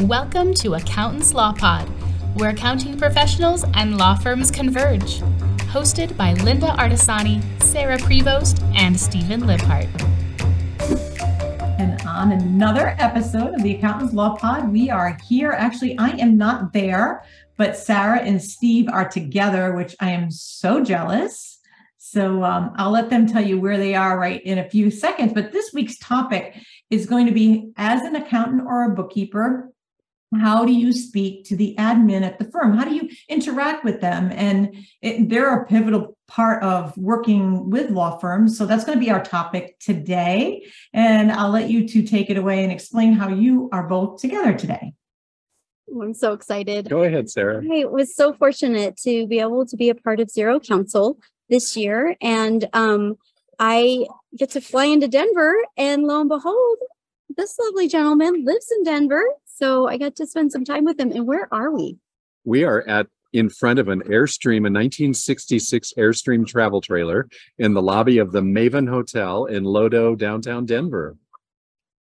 Welcome to Accountants Law Pod, where accounting professionals and law firms converge. Hosted by Lynda Artesani, Sarah Prevost, and Stephen Libhart. And on another episode of the Accountants Law Pod, we are here. Actually, I am not there, but Sarah and Steve are together, which I am so jealous. So um, I'll let them tell you where they are right in a few seconds. But this week's topic is going to be as an accountant or a bookkeeper, how do you speak to the admin at the firm? How do you interact with them? And it, they're a pivotal part of working with law firms. So that's going to be our topic today. And I'll let you two take it away and explain how you are both together today. I'm so excited. Go ahead, Sarah. I was so fortunate to be able to be a part of Xero Council this year. And um, I get to fly into Denver, and lo and behold, this lovely gentleman lives in Denver. So I got to spend some time with him. And where are we? We are at in front of an Airstream, a 1966 Airstream travel trailer in the lobby of the Maven Hotel in Lodo, downtown Denver.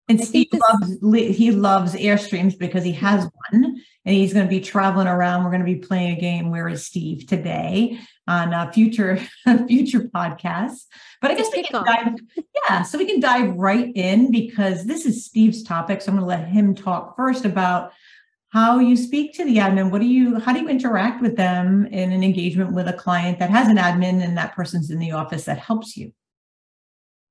And Steve loves he loves Airstreams because he has one and he's going to be traveling around. We're going to be playing a game. Where is Steve today on a future future podcasts? But I guess we can dive, yeah, so we can dive right in because this is Steve's topic. So I'm going to let him talk first about how you speak to the admin. What do you how do you interact with them in an engagement with a client that has an admin and that person's in the office that helps you?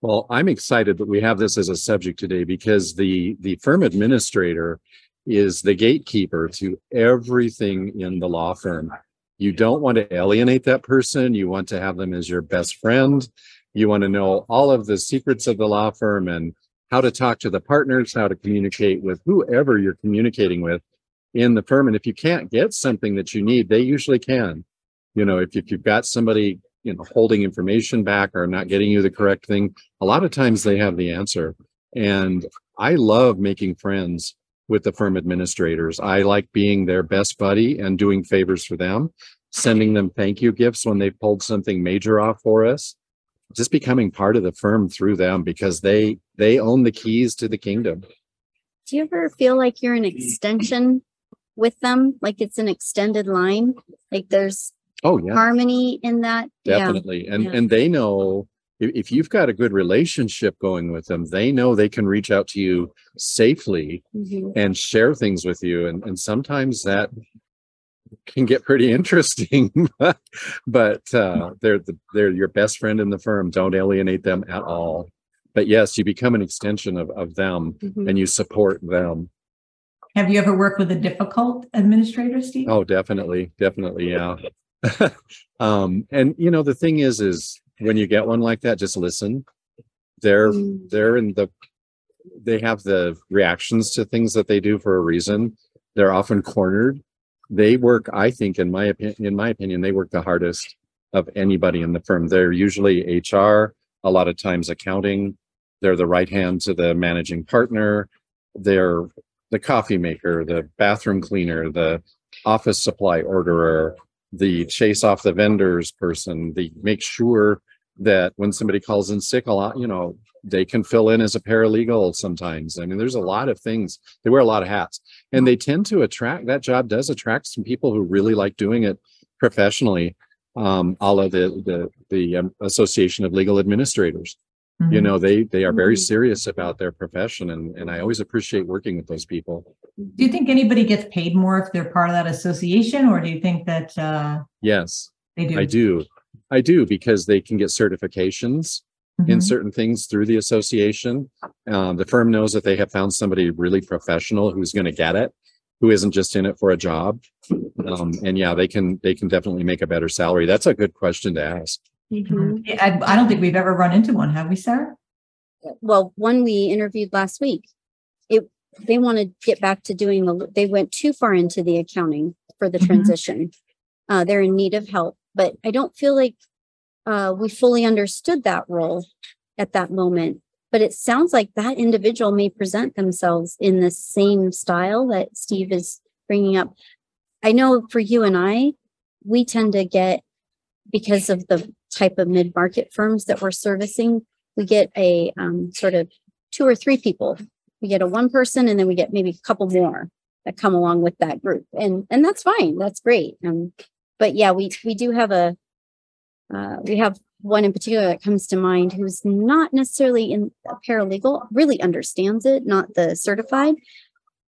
Well, I'm excited that we have this as a subject today because the the firm administrator is the gatekeeper to everything in the law firm. You don't want to alienate that person. You want to have them as your best friend. You want to know all of the secrets of the law firm and how to talk to the partners, how to communicate with whoever you're communicating with in the firm. And if you can't get something that you need, they usually can. You know, if, if you've got somebody you know holding information back or not getting you the correct thing a lot of times they have the answer. And i love making friends with the firm administrators. I like being their best buddy and doing favors for them sending them thank you gifts when they've pulled something major off for us just becoming part of the firm through them because they they own the keys to the kingdom. Do you ever feel like you're an extension with them? Like it's an extended line? Like there's oh yeah harmony in that definitely yeah. and yeah. and they know if you've got a good relationship going with them they know they can reach out to you safely mm-hmm. and share things with you and and sometimes that can get pretty interesting but uh, they're the, they're your best friend in the firm don't alienate them at all but yes you become an extension of, of them mm-hmm. and you support them have you ever worked with a difficult administrator steve oh definitely definitely yeah um, and you know, the thing is, is when you get one like that, just listen. They're mm. they're in the they have the reactions to things that they do for a reason. They're often cornered. They work, I think, in my opinion, in my opinion, they work the hardest of anybody in the firm. They're usually HR, a lot of times accounting. They're the right hand to the managing partner. They're the coffee maker, the bathroom cleaner, the office supply orderer, the chase off the vendors person, the make sure that when somebody calls in sick a lot, you know, they can fill in as a paralegal sometimes. I mean, there's a lot of things. They wear a lot of hats and they tend to attract that job does attract some people who really like doing it professionally. Um, all of the the the um, Association of Legal Administrators. Mm-hmm. You know, they they are very mm-hmm. serious about their profession, and and I always appreciate working with those people. Do you think anybody gets paid more if they're part of that association, or do you think that? Uh, yes, they do. I do, I do because they can get certifications mm-hmm. in certain things through the association. Um, the firm knows that they have found somebody really professional who's going to get it, who isn't just in it for a job. Um, and yeah, they can they can definitely make a better salary. That's a good question to ask. Mm-hmm. I, I don't think we've ever run into one, have we, Sarah? Well, one we interviewed last week. It they want to get back to doing the. They went too far into the accounting for the mm-hmm. transition. Uh, they're in need of help, but I don't feel like uh, we fully understood that role at that moment. But it sounds like that individual may present themselves in the same style that Steve is bringing up. I know for you and I, we tend to get because of the type of mid-market firms that we're servicing, we get a um, sort of two or three people. We get a one person and then we get maybe a couple more that come along with that group. And and that's fine. That's great. Um but yeah, we we do have a uh we have one in particular that comes to mind who's not necessarily in a paralegal, really understands it, not the certified,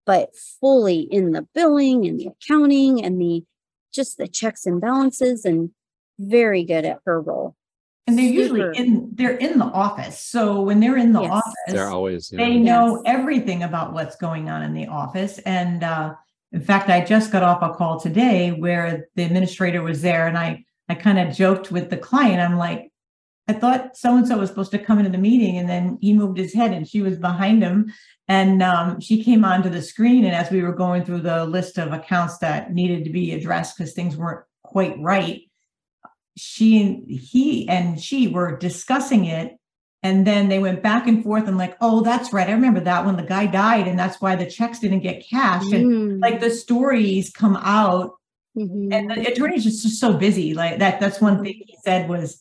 but fully in the billing and the accounting and the just the checks and balances and very good at her role. And they're usually Super. in, they're in the office. So when they're in the Yes. They're always, you they know, know Yes. everything about what's going on in the office. And uh, in fact, I just got off a call today where the administrator was there and I, I kind of joked with the client. I'm like, I thought so-and-so was supposed to come into the meeting and then he moved his head and she was behind him. And um, she came onto the screen and as we were going through the list of accounts that needed to be addressed because things weren't quite right, she and he and she were discussing it and then they went back and forth and like oh that's right i remember that when the guy died and that's why the checks didn't get cashed and Mm, like the stories come out mhm. and the attorney's just, just so busy like that that's one thing he said was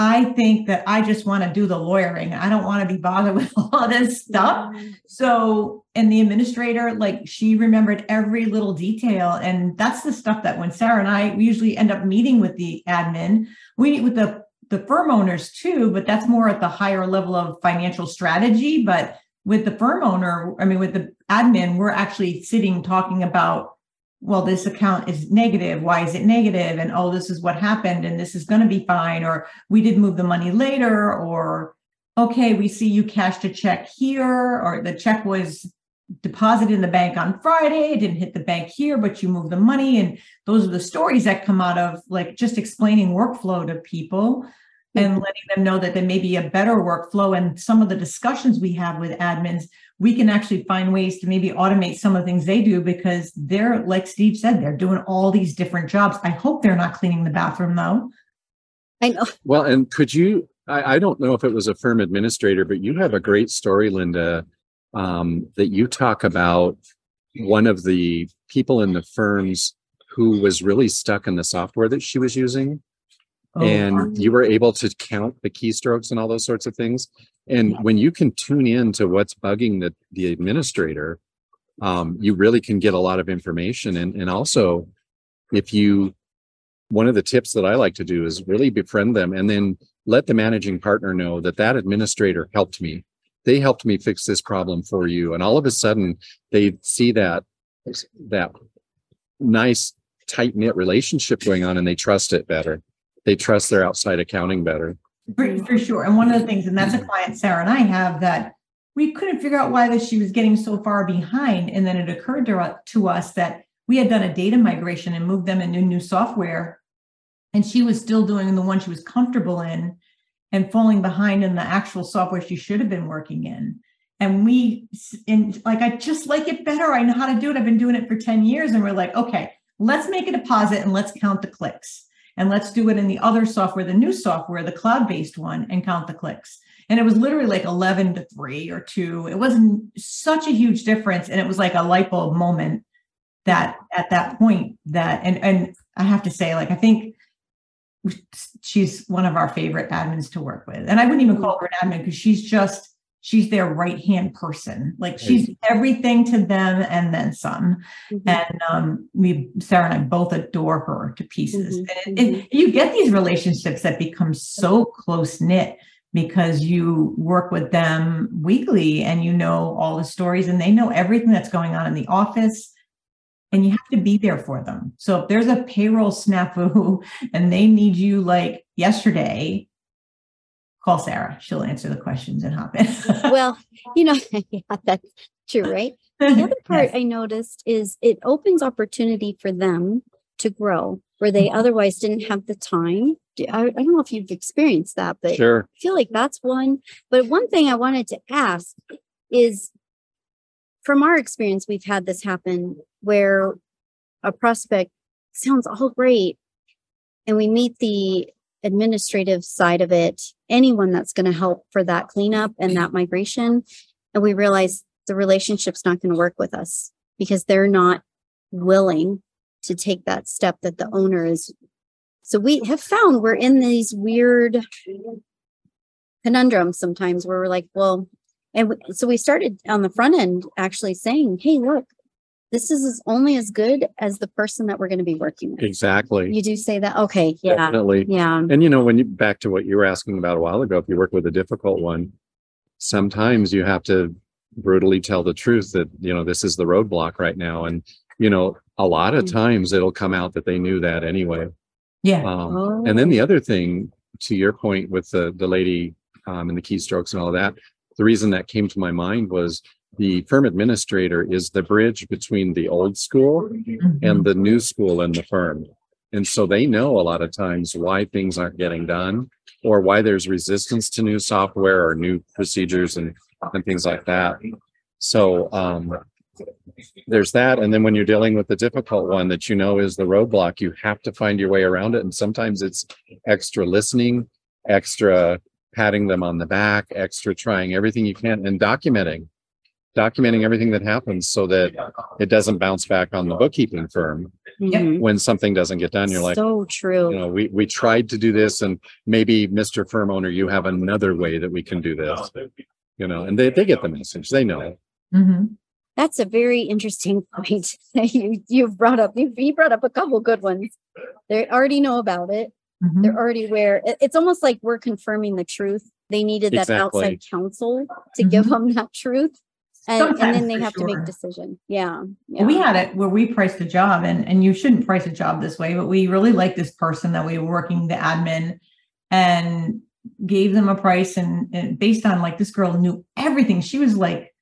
i think that i just want to do the lawyering i don't want to be bothered with all this stuff. So, and the administrator, like she remembered every little detail. And that's the stuff that when Sarah and I we usually end up meeting with the admin, we meet with the, the firm owners too, but that's more at the higher level of financial strategy. But with the firm owner, I mean, with the admin, we're actually sitting talking about, well, this account is negative. Why is it negative? And oh, this is what happened. And this is going to be fine. Or we did move the money later. Or okay, we see you cashed a check here, or the check was deposited in the bank on Friday, it didn't hit the bank here, but you move the money. And those are the stories that come out of like just explaining workflow to people and letting them know that there may be a better workflow. And some of the discussions we have with admins, we can actually find ways to maybe automate some of the things they do because they're, like Steve said, they're doing all these different jobs. I hope they're not cleaning the bathroom though. I know. well, and could you, I, I don't know if it was a firm administrator, but you have a great story, Lynda, um, that you talk about one of the people in the firms who was really stuck in the software that she was using. Oh, and you were able to count the keystrokes and all those sorts of things. And when you can tune in to what's bugging the, the administrator, um, you really can get a lot of information. And, and also, if you, one of the tips that I like to do is really befriend them and then let the managing partner know that that administrator helped me. They helped me fix this problem for you. And all of a sudden, they see that, that nice tight knit relationship going on and they trust it better. They trust their outside accounting better. For, for sure. And one of the things, and that's a client Sarah and I have that we couldn't figure out why that she was getting so far behind. And then it occurred to, to us that we had done a data migration and moved them into new software. And she was still doing the one she was comfortable in and falling behind in the actual software she should have been working in. And we, and like, I just like it better. I know how to do it. I've been doing it for 10 years. And we're like, okay, let's make a deposit and let's count the clicks and let's do it in the other software, the new software, the cloud-based one, and count the clicks. And it was literally like 11 to 3 or 2. It wasn't such a huge difference. And it was like a light bulb moment that at that point that and and I have to say, like, I think she's one of our favorite admins to work with. And I wouldn't even call her an admin because she's just she's their right hand person. Like she's everything to them and then some. Mhm. And um, we, Sarah and I both adore her to pieces. Mhm, And, and you get these relationships that become so close knit because you work with them weekly and you know all the stories and they know everything that's going on in the office. And you have to be there for them. So if there's a payroll snafu and they need you like yesterday, call Sarah. She'll answer the questions and hop in. well, you know, yeah, that's true, right? The other part Yes. I noticed is it opens opportunity for them to grow where they Mhm. otherwise didn't have the time. I, I don't know if you've experienced that, but Sure. I feel like that's one. But one thing I wanted to ask is from our experience, we've had this happen where a prospect sounds all great and we meet the administrative side of it, anyone that's going to help for that cleanup and that migration. And we realize the relationship's not going to work with us because they're not willing to take that step that the owner is. So we have found we're in these weird conundrums sometimes where we're like, well, and so we started on the front end actually saying, hey, look, this is as- only as good as the person that we're going to be working with. Exactly. You do say that? Okay. Yeah. Definitely. Yeah. And you know, when you back to what you were asking about a while ago, if you work with a difficult one, sometimes you have to brutally tell the truth that, you know, this is the roadblock right now. And, you know, a lot of Mm. times it'll come out that they knew that anyway. Yeah. Um, and then Oh. the other thing, to your point with the, the lady, um, and the keystrokes and all that, the reason that came to my mind was the firm administrator is the bridge between the old school and the new school in the firm. And so they know a lot of times why things aren't getting done or why there's resistance to new software or new procedures and, and things like that. So, um, there's that. And then when you're dealing with the difficult one that you know is the roadblock, you have to find your way around it. And sometimes it's extra listening, extra patting them on the back, extra trying everything you can and documenting, documenting everything that happens so that it doesn't bounce back on the bookkeeping firm Mhm. when something doesn't get done. You're like, so you true. know, we, we tried to do this and maybe Mr. Firm Owner, you have another way that we can do this. You know, and they, they get the message. They know. Mhm. That's a very interesting point that you you've brought up. You, you brought up a couple good ones. They already know about it. Mhm. They're already aware. It- it's almost like we're confirming the truth. They needed that Exactly. outside counsel to give them that truth, and, and then they for have to sure. make decision. Yeah, Well, We had it where we priced a job and, and you shouldn't price a job this way, but we really liked this person that we were working the admin and gave them a price and, and based on like this girl knew everything. She was like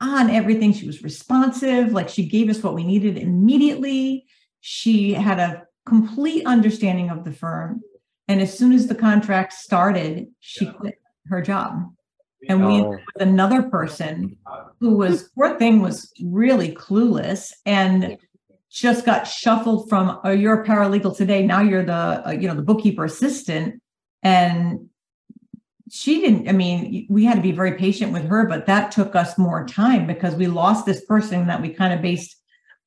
on everything. She was responsive. Like she gave us what we needed immediately. She had a complete understanding of the firm. And as soon as the contract started, she quit her job. And we Oh. with another person who was poor thing was really clueless and just got shuffled from oh you're a paralegal today now you're the uh, you know the bookkeeper assistant and she didn't i mean we had to be very patient with her but that took us more time because we lost this person that we kind of based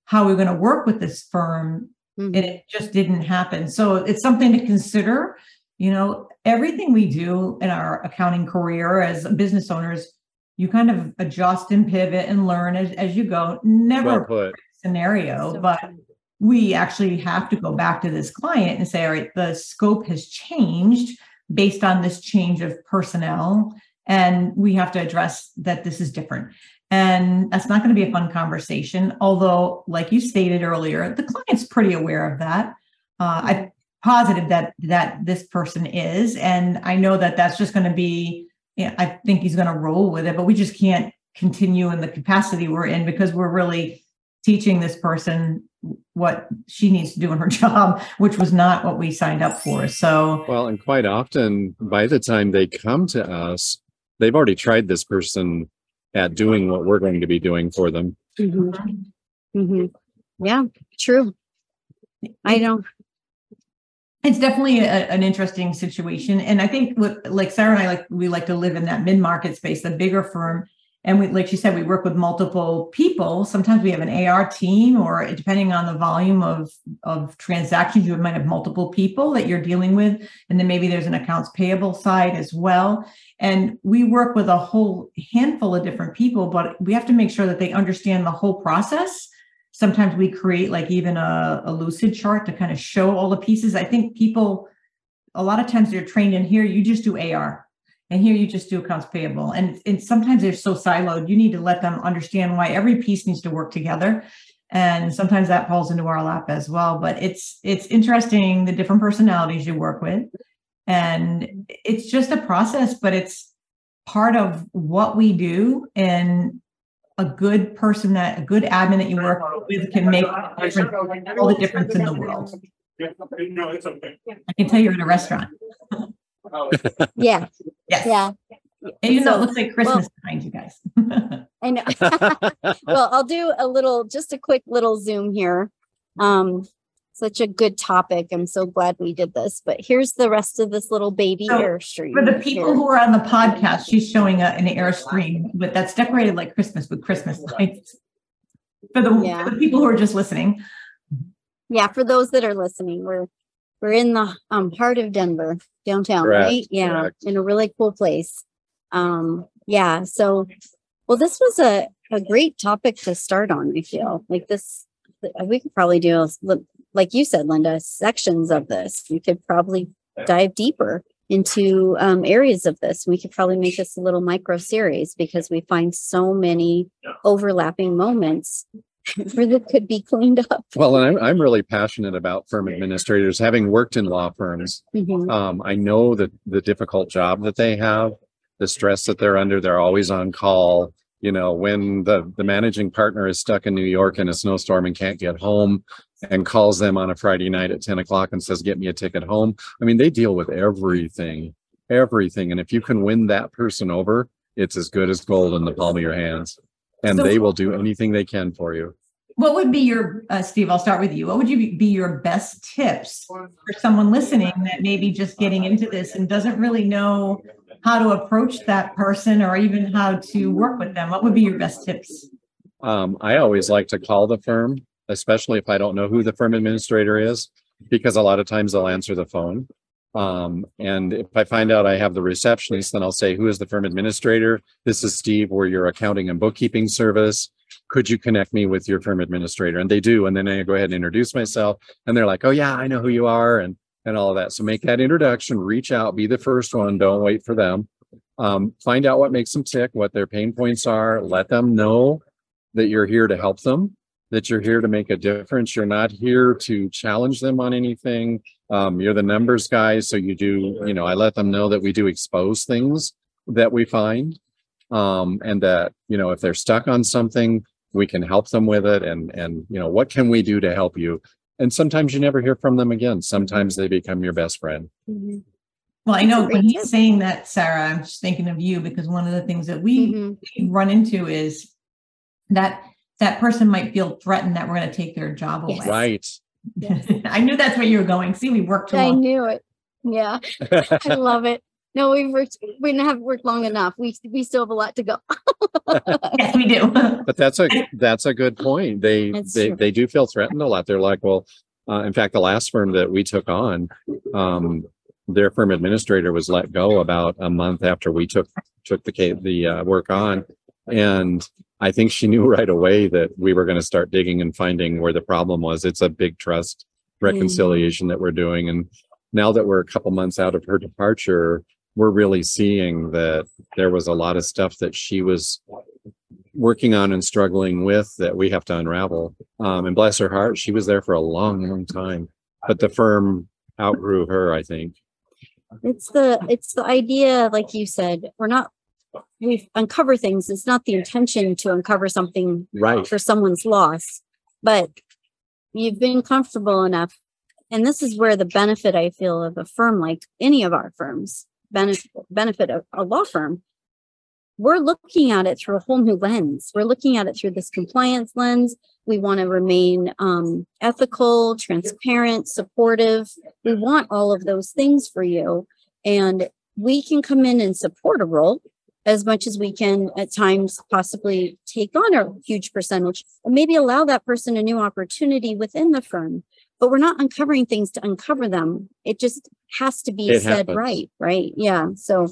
how we are going to work with this firm Mhm. and it just didn't happen. So it's something to consider. You know, everything we do in our accounting career as business owners, you kind of adjust and pivot and learn as, as you go. Well Never put. scenario, So but true. we actually have to go back to this client and say, all right, the scope has changed based on this change of personnel. And we have to address that this is different. And that's not going to be a fun conversation. Although, like you stated earlier, the client's pretty aware of that. Uh, I'm positive that that this person is, and I know that that's just going to be. Yeah, I think he's going to roll with it, but we just can't continue in the capacity we're in because we're really teaching this person what she needs to do in her job, which was not what we signed up for. So, Well, and quite often by the time they come to us, they've already tried this person at doing what we're going to be doing for them. Mhm. Mhm. Yeah, true. I don't know. It's definitely a, an interesting situation. And I think with like Sarah and I like we like to live in that mid-market space, the bigger firm. And we like she said, we work with multiple people. Sometimes we have an AR team, or depending on the volume of of transactions, you might have multiple people that you're dealing with. And then maybe there's an accounts payable side as well. And we work with a whole handful of different people, but we have to make sure that they understand the whole process sometimes we create like even a, a Lucidchart to kind of show all the pieces. I think people a lot of times they're trained in here you just do ar and here you just do accounts payable. And, and sometimes they're so siloed you need to let them understand why every piece needs to work together. And sometimes that falls into our lap as well. But it's it's interesting the different personalities you work with. And it's just a process but it's part of what we do. And a good person that a good admin that you work with can make a difference, all the difference in the world. No, it's okay. I can tell you're in a restaurant. Yeah, Yes. yeah. And even though it So, looks like Christmas behind you guys. I know. well, I'll do a little, just a quick little zoom here. Um, such a good topic. I'm so glad we did this. But here's the rest of this little baby So, airstream. For the people here. who are on the podcast, she's showing a, an airstream, but that's decorated like Christmas with Christmas lights. For the, Yeah. for the people who are just listening, yeah, for those that are listening, we're we're in the um heart of Denver, downtown, Correct, right? Yeah, correct. in a really cool place. Um, yeah. So, well, this was a a great topic to start on. I feel like this, we could probably do, a- like you said, Lynda, sections of this. We could probably dive deeper into um, areas of this. We could probably make this a little micro series because we find so many overlapping moments where that could be cleaned up. Well, and I'm, I'm really passionate about firm administrators, having worked in law firms. Mhm. Um, I know that the difficult job that they have, the stress that they're under, they're always on call. You know, when the, the managing partner is stuck in New York in a snowstorm and can't get home and calls them on a Friday night at ten o'clock and says, get me a ticket home. I mean, they deal with everything, everything. And if you can win that person over, it's as good as gold in the palm of your hands. And So- they will do anything they can for you. What would be your, uh, Steve, I'll start with you. What would you be- your best tips for someone listening that may be just getting into this and doesn't really know how to approach that person or even how to work with them? What would be your best tips? Um, I always like to call the firm, especially if I don't know who the firm administrator is, because a lot of times they'll answer the phone. Um, and if I find out I have the receptionist, then I'll say, who is the firm administrator? This is Steve, we're your accounting and bookkeeping service. Could you connect me with your firm administrator? And they do. And then I go ahead and introduce myself and they're like, oh yeah, I know who you are and, and all of that. So make that introduction, reach out, be the first one. Don't wait for them. Um, find out what makes them tick, what their pain points are, let them know that you're here to help them, that you're here to make a difference. You're not here to challenge them on anything. Um, you're the numbers guy. So you do, you know, I let them know that we do expose things that we find. Um, and that, you know, if they're stuck on something, we can help them with it. And, and, you know, what can we do to help you? And sometimes you never hear from them again. Sometimes they become your best friend. Mhm. Well, I know when he's saying that, Sarah, I'm just thinking of you because one of the things that we Mhm. run into is that that person might feel threatened that we're going to take their job away. Yes. Right. I knew that's where you were going. See, we worked together. I along. knew it. Yeah, I love it. No, we've worked, we haven't worked long enough. We, we still have a lot to go. Yes, we do. But that's a, that's a good point. They, That's they, true. they do feel threatened a lot. They're like, well, uh, in fact, the last firm that we took on, um, their firm administrator was let go about a month after we took, took the, the, uh, work on. And I think she knew right away that we were going to start digging and finding where the problem was. It's a big trust reconciliation that we're doing. And now that we're a couple months out of her departure, we're really seeing that there was a lot of stuff that she was working on and struggling with that we have to unravel. Um, and bless her heart, she was there for a long, long time, but the firm outgrew her, I think. It's the, it's the idea, like you said, we're not, we uncover things. It's not the intention to uncover something Right. for someone's loss, but you've been comfortable enough. And this is where the benefit I feel of a firm like any of our firms, benefit, benefit of a law firm. We're looking at it through a whole new lens. We're looking at it through this compliance lens. We want to remain um, ethical, transparent, supportive. We want all of those things for you. And we can come in and support a role as much as we can at times possibly take on a huge percentage or maybe allow that person a new opportunity within the firm but we're not uncovering things to uncover them it just has to be It said happens. right right yeah so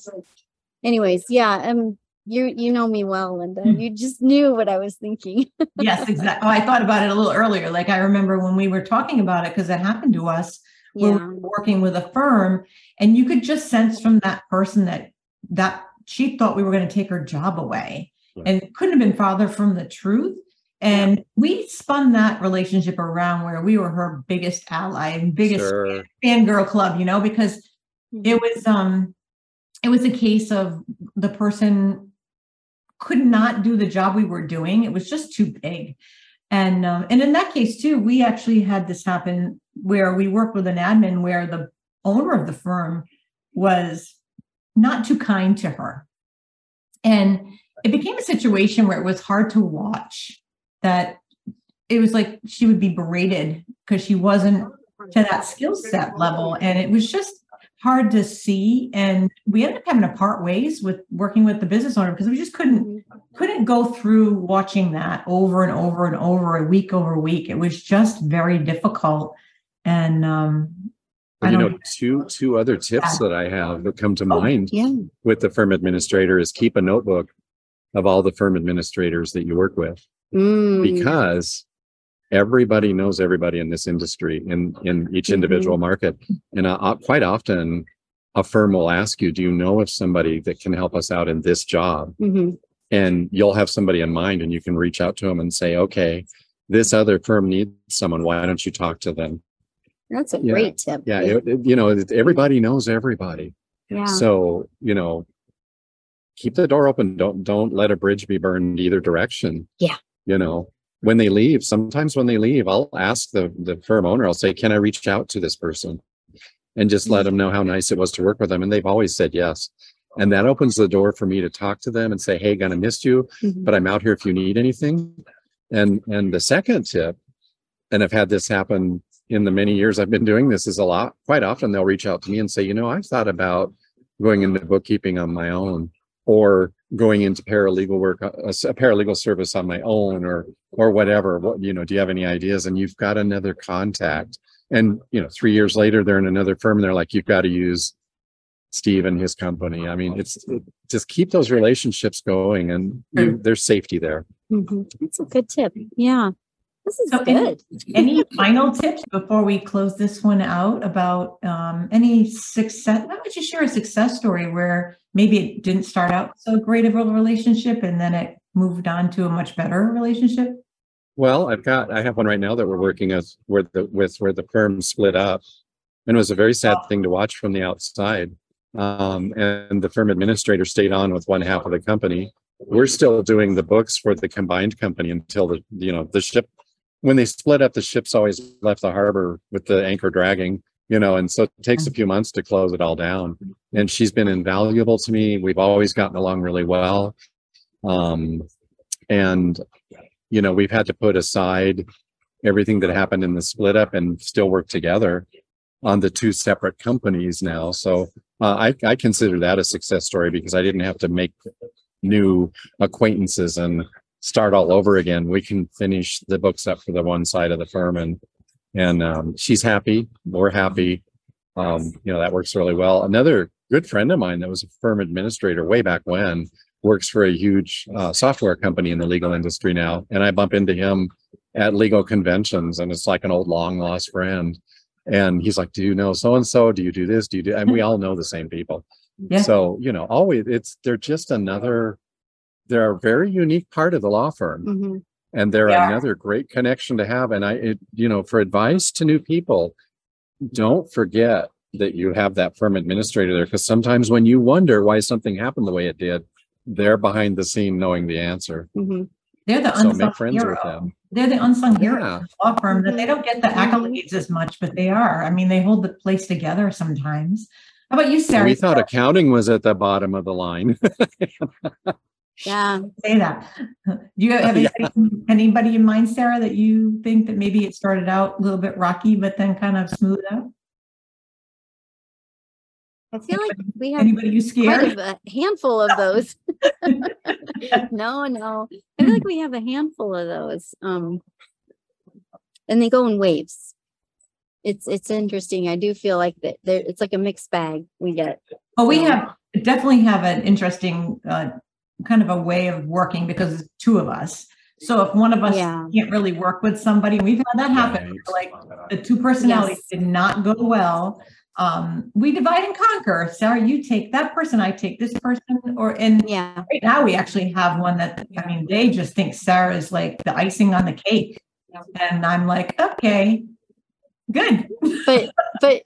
anyways yeah um you you know me well lynda Hmm. you just knew what i was thinking yes, exactly. Oh, I thought about it a little earlier. Like I remember when we were talking about it because it happened to us when we were working with a firm, and you could just sense from that person that that she thought we were going to take her job away, Right. and couldn't have been farther from the truth. And we spun that relationship around where we were her biggest ally and biggest Sure. fangirl club, you know, because it was um it was a case of the person could not do the job we were doing. It was just too big. And um, and in that case too we actually had this happen where we worked with an admin where the owner of the firm was not too kind to her. And it became a situation where it was hard to watch that it was like she would be berated because she wasn't to that skill set level. And it was just hard to see. And we ended up having to part ways with working with the business owner because we just couldn't couldn't go through watching that over and over and over a week over week. It was just very difficult. And um But you know, two, two other tips that I have that come to mind yeah. with the firm administrator is keep a notebook. of all the firm administrators that you work with Mm, because everybody knows everybody in this industry in in each individual market and uh, quite often a firm will ask you do you know of somebody that can help us out in this job mhm. and you'll have somebody in mind and you can reach out to them and say okay this other firm needs someone why don't you talk to them That's a Yeah. great tip. yeah it, it- you know everybody knows everybody Yeah. so you know keep the door open don't don't let a bridge be burned either direction Yeah. You know when they leave sometimes when they leave i'll ask the the firm owner i'll say can i reach out to this person? And just let them know how nice it was to work with them and they've always said yes. And that opens the door for me to talk to them and say hey gonna miss you Mhm. but i'm out here if you need anything. And and the second tip and i've had this happen in the many years i've been doing this is a lot quite often they'll reach out to me and say you know i've thought about going into bookkeeping on my own or going into paralegal work uh, a, a paralegal service on my own or or whatever what you know do you have any ideas and you've got another contact and you know three years later they're in another firm and they're like you've got to use steve and his company i mean it's it, just keep those relationships going and you, there's safety there Mhm. That's a good tip. Yeah. This is So any- good. Any final tips before we close this one out about um, any success? Why don't you share a success story where maybe it didn't start out so great of a relationship and then it moved on to a much better relationship? Well, I've got, I have one right now that we're working with, where the, with where the firm split up. And it was a very sad thing to watch from the outside. Um, and the firm administrator stayed on with one half of the company. We're still doing the books for the combined company until the, you know, the ship, when they split up, the ship's always left the harbor with the anchor dragging, you know, and so it takes a few months to close it all down. And she's been invaluable to me. We've always gotten along really well. Um, and you know, we've had to put aside everything that happened in the split up and still work together on the two separate companies now. So uh, I, I consider that a success story because I didn't have to make new acquaintances and start all over again. We can finish the books up for the one side of the firm and, and um, she's happy, we're happy. Um, you know, that works really well. Another good friend of mine that was a firm administrator way back when works for a huge uh, software company in the legal industry now. And I bump into him at legal conventions and it's like an old long lost friend. And he's like, do you know so-and-so? Do you do this? Do you do? And we all know the same people. Yeah. So, you know, always it's, they're just another, they're a very unique part of the law firm Mhm. and they're Yeah. another great connection to have. And I, it, you know, for advice to new people, don't forget that you have that firm administrator there because sometimes when you wonder why something happened the way it did, they're behind the scene knowing the answer. Mhm. They're the So unsung make friends hero. with them. They're the unsung hero Yeah. of the law firm that they don't get the Mhm. accolades as much, but they are. I mean, they hold the place together sometimes. How about you, Sarah? We thought accounting was at the bottom of the line. Yeah. say that. Do you have Yeah. anybody, anybody in mind, Sarah, that you think that maybe it started out a little bit rocky, but then kind of smoothed out? I feel like we have Anybody you quite scared? a handful of those. no, no. I feel like we have a handful of those. Um, and they go in waves. It's it's interesting. I do feel like that there it's like a mixed bag we get. Oh, we have definitely have an interesting uh, kind of a way of working because it's two of us. So if one of us Yeah. can't really work with somebody, we've had that happen. Right. Like the two personalities Yes. did not go well. Um, we divide and conquer. Sarah, you take that person, I take this person, or and Yeah. right now we actually have one that I mean they just think Sarah is like the icing on the cake, and I'm like, okay, good. But but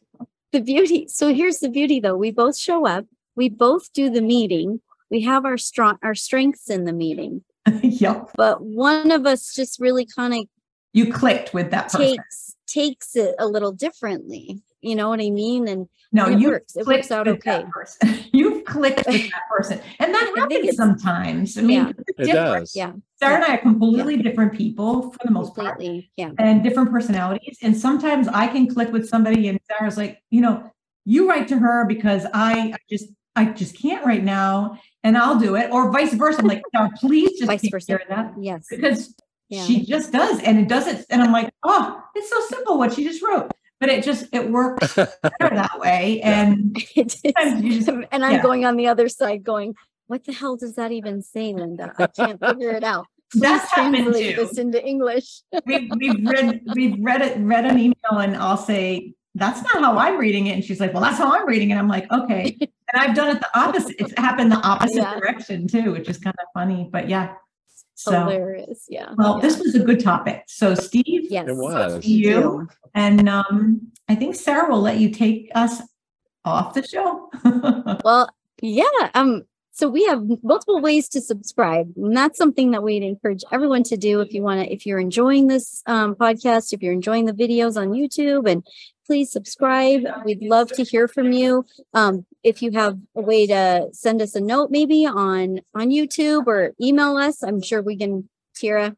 the beauty so here's the beauty though. We both show up, we both do the meeting, we have our strong our strengths in the meeting, yep, but one of us just really kind of you clicked with that person. takes takes it a little differently. You know what I mean? And No, and it you works. It works clicked out with that okay. person. You've clicked with that person, and that happens it's- sometimes. I mean, Yeah. we're It different. does. yeah, Sarah and I are completely different people for the most part. Yeah. and different personalities. And sometimes I can click with somebody and Sarah's like, you know, you write to her because I, I just I just can't right now and I'll do it. Or vice versa. I'm like, no, please just Vice take versa. care of that. Yes. Because Yeah. she just does and it does it. And I'm like, oh, it's so simple what she just wrote. But it just it works better that way. And It is. sometimes you just and I'm yeah. going on the other side going, what the hell does that even say, Lynda? I can't figure it out. Please That's happened translate too. this into English. we've, we've read we've read it read an email and I'll say that's not how I'm reading it and she's like well that's how I'm reading it I'm like okay and I've done it the opposite it's happened the opposite Yeah. direction too which is kind of funny but yeah so Hilarious. Yeah. well yeah. this was a good topic so Steve yes. It was. we You? and um I think Sarah will let you take us off the show Well, yeah. Um, so we have multiple ways to subscribe, and that's something that we'd encourage everyone to do if you want to, if you're enjoying this um, podcast, if you're enjoying the videos on YouTube, and please subscribe. We'd love to hear from you. Um, if you have a way to send us a note, maybe on on YouTube or email us, I'm sure we can. Teaira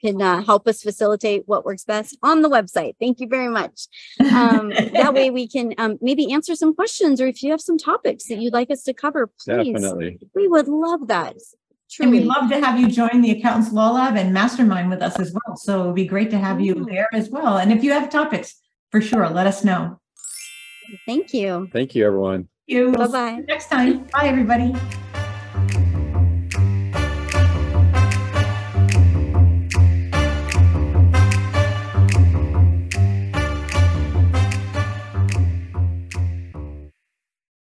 can uh, help us facilitate what works best on the website. Thank you very much um, that way we can um, maybe answer some questions or if you have some topics that you'd like us to cover please Definitely. we would love that Truly. and we'd love to have you join the accountants law lab and mastermind with us as well so it'd be great to have you there as well and if you have topics for sure let us know thank you Thank you, everyone. You. Bye bye next time. Bye everybody